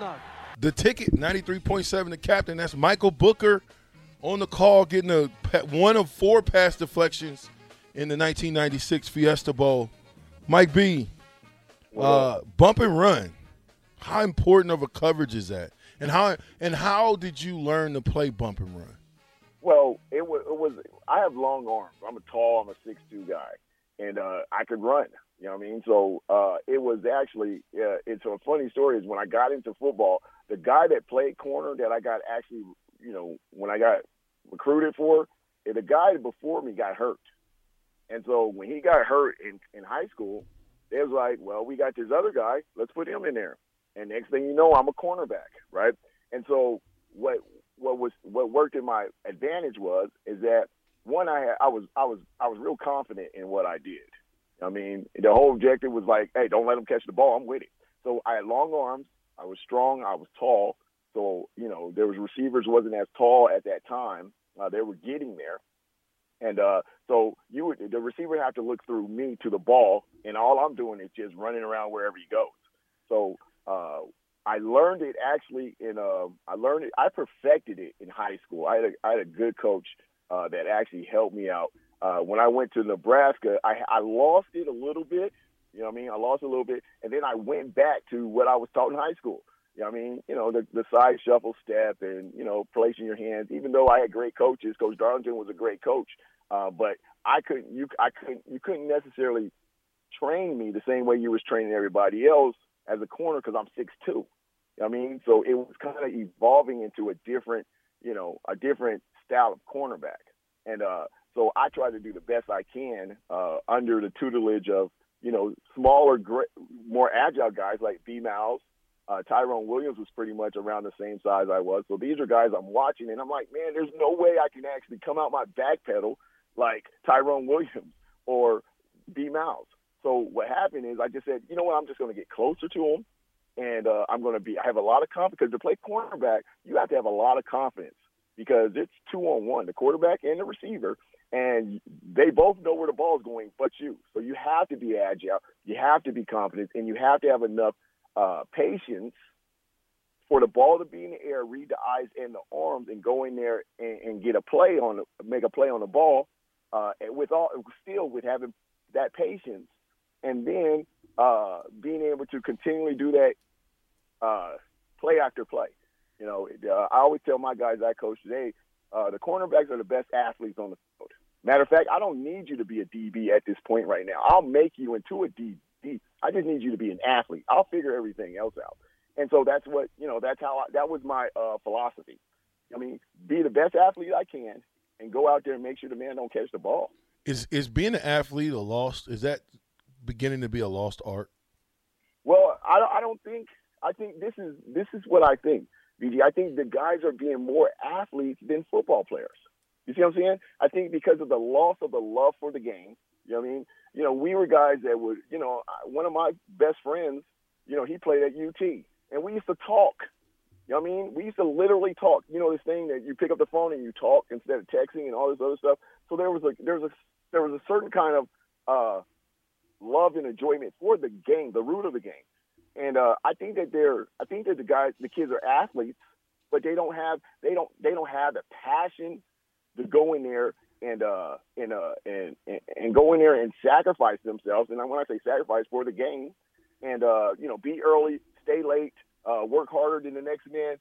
not. The ticket, 93.7, the captain. That's Michael Booker on the call, getting a one of four pass deflections in the 1996 Fiesta Bowl. Mike B, uh, bump and run. How important of a coverage is that? And how and how did you learn to play bump and run? Well, it was, it was I have long arms. I'm a tall, I'm a six two guy, and uh, I could run. You know what I mean? So uh, it was actually uh, it's a funny story. Is when I got into football, the guy that played corner that I got actually, you know, when I got recruited for, the guy before me got hurt, and so when he got hurt in in high school, they was like, well, we got this other guy, let's put him in there. And next thing you know, I'm a cornerback, right? And so what what was what worked in my advantage was is that one I had, I was I was I was real confident in what I did. I mean, the whole objective was like, hey, don't let them catch the ball. I'm with it. So I had long arms. I was strong. I was tall. So you know, there was receivers wasn't as tall at that time. Uh, they were getting there, and uh, so you would the receiver would have to look through me to the ball, and all I'm doing is just running around wherever he goes. So uh, I learned it actually in uh, I learned it. I perfected it in high school. I had a, I had a good coach uh, that actually helped me out uh, when I went to Nebraska, I, I lost it a little bit. You know what I mean? I lost a little bit, and then I went back to what I was taught in high school. You know what I mean? You know, the, the side shuffle step and, you know, placing your hands. Even though I had great coaches, Coach Darlington was a great coach, uh, but I couldn't, you, I couldn't, you couldn't necessarily train me the same way you was training everybody else as a corner because I'm six two. You know what I mean? So it was kind of evolving into a different, you know, a different style of cornerback. And uh, so I try to do the best I can uh, under the tutelage of you know smaller, more agile guys like B Miles. Uh, Tyrone Williams was pretty much around the same size I was. So these are guys I'm watching, and I'm like, man, there's no way I can actually come out my back pedal like Tyrone Williams or B Miles. So what happened is I just said, you know what, I'm just going to get closer to him, and uh, I'm going to be. I have a lot of confidence because to play cornerback, you have to have a lot of confidence because it's two on one, the quarterback and the receiver, and they both know where the ball is going but you. So you have to be agile, you have to be confident, and you have to have enough uh, patience for the ball to be in the air, read the eyes and the arms, and go in there and, and get a play on, make a play on the ball. Uh, with all, still with having that patience, and then uh, being able to continually do that uh, play after play. You know, uh, I always tell my guys I coach today, uh, the cornerbacks are the best athletes on the field. Matter of fact, I don't need you to be a DB at this point right now. I'll make you into a DB. I just need you to be an athlete. I'll figure everything else out. And so that's what you know. That's how I, that was my uh, philosophy. I mean, be the best athlete I can, and go out there and make sure the man don't catch the ball. Is is being an athlete a lost? Is that beginning to be a lost art? Well, I, I don't think. I think this is this is what I think. BG, I think the guys are being more athletes than football players. You see what I'm saying? I think because of the loss of the love for the game. You know what I mean? You know, we were guys that would, you know, one of my best friends, you know, he played at UT, and we used to talk. You know what I mean? We used to literally talk. You know, this thing that you pick up the phone and you talk instead of texting and all this other stuff. So there was a there was a there was a certain kind of uh, love and enjoyment for the game, the root of the game. And uh, I think that they're, I think that the guys, the kids are athletes, but they don't have, they don't, they don't have the passion to go in there and uh and uh and and go in there and sacrifice themselves. And when I say sacrifice for the game, and uh you know be early, stay late, uh work harder than the next man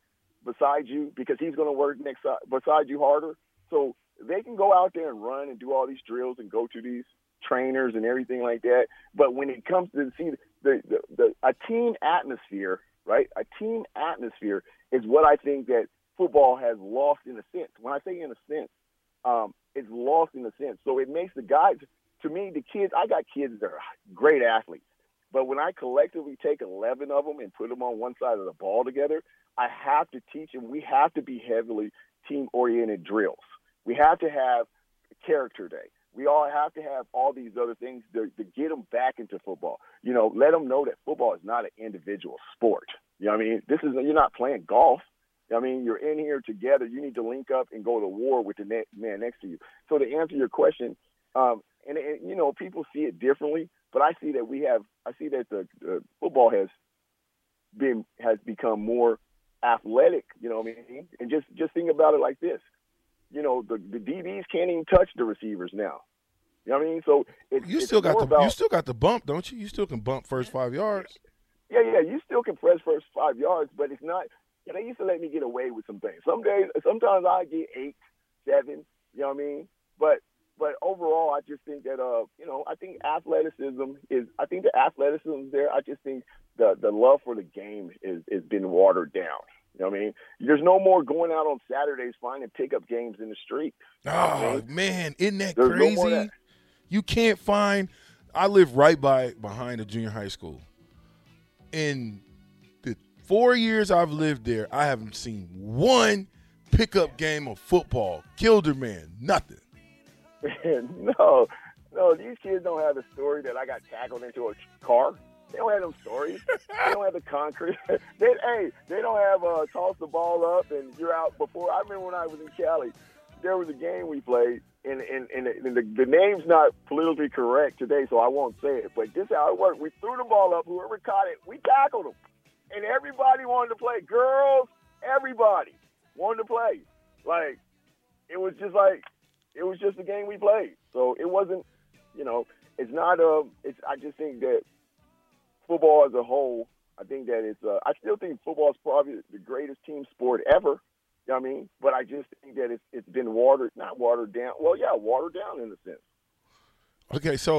beside you because he's going to work next uh, beside you harder. So they can go out there and run and do all these drills and go to these trainers and everything like that. But when it comes to see the, the, the a team atmosphere, right? A team atmosphere is what I think that football has lost in a sense. When I say in a sense, um, it's lost in a sense. So it makes the guys, to me, the kids. I got kids that are great athletes, but when I collectively take eleven of them and put them on one side of the ball together, I have to teach them. We have to be heavily team-oriented drills. We have to have character day we all have to have all these other things to, to get them back into football. You know, let them know that football is not an individual sport. You know what I mean? This is you're not playing golf. I mean, you're in here together. You need to link up and go to war with the ne- man next to you. So to answer your question, um, and, and you know, people see it differently, but I see that we have. I see that the, the football has been has become more athletic. You know what I mean? And just just think about it like this. You know, the the DBs can't even touch the receivers now. You know what I mean? So it, You it's still got the about, you still got the bump, don't you? You still can bump first five yards. yeah, yeah. You still can press first five yards, but it's not. You know, they used to let me get away with some things. Some days, sometimes I get eight, seven. You know what I mean? But but overall, I just think that uh, you know, I think athleticism is. I think the athleticism is there. I just think the the love for the game is is been watered down. You know what I mean? There's no more going out on Saturdays finding pickup games in the street. Oh man, isn't that There's no crazy? of that. You can't find. I live right by behind a junior high school. In the four years I've lived there, I haven't seen one pickup game of football. Kilderman, nothing. no, no, these kids don't have the story that I got tackled into a car. They don't have them stories. they don't have the concrete. they, hey, they don't have uh, toss the ball up and you're out before. I remember when I was in Cali, there was a game we played, and and, and, the, the, name's not politically correct today, so I won't say it. But this is how it worked. We threw the ball up. Whoever caught it, we tackled them, and everybody wanted to play. Girls, everybody wanted to play. Like it was just like it was just a game we played. So it wasn't, you know, it's not a. It's I just think that football as a whole, I think that it's. Uh, I still think football is probably the greatest team sport ever. Know what I mean? But I just think that it's it's been watered, not watered down. Well, yeah, watered down in a sense. Okay, so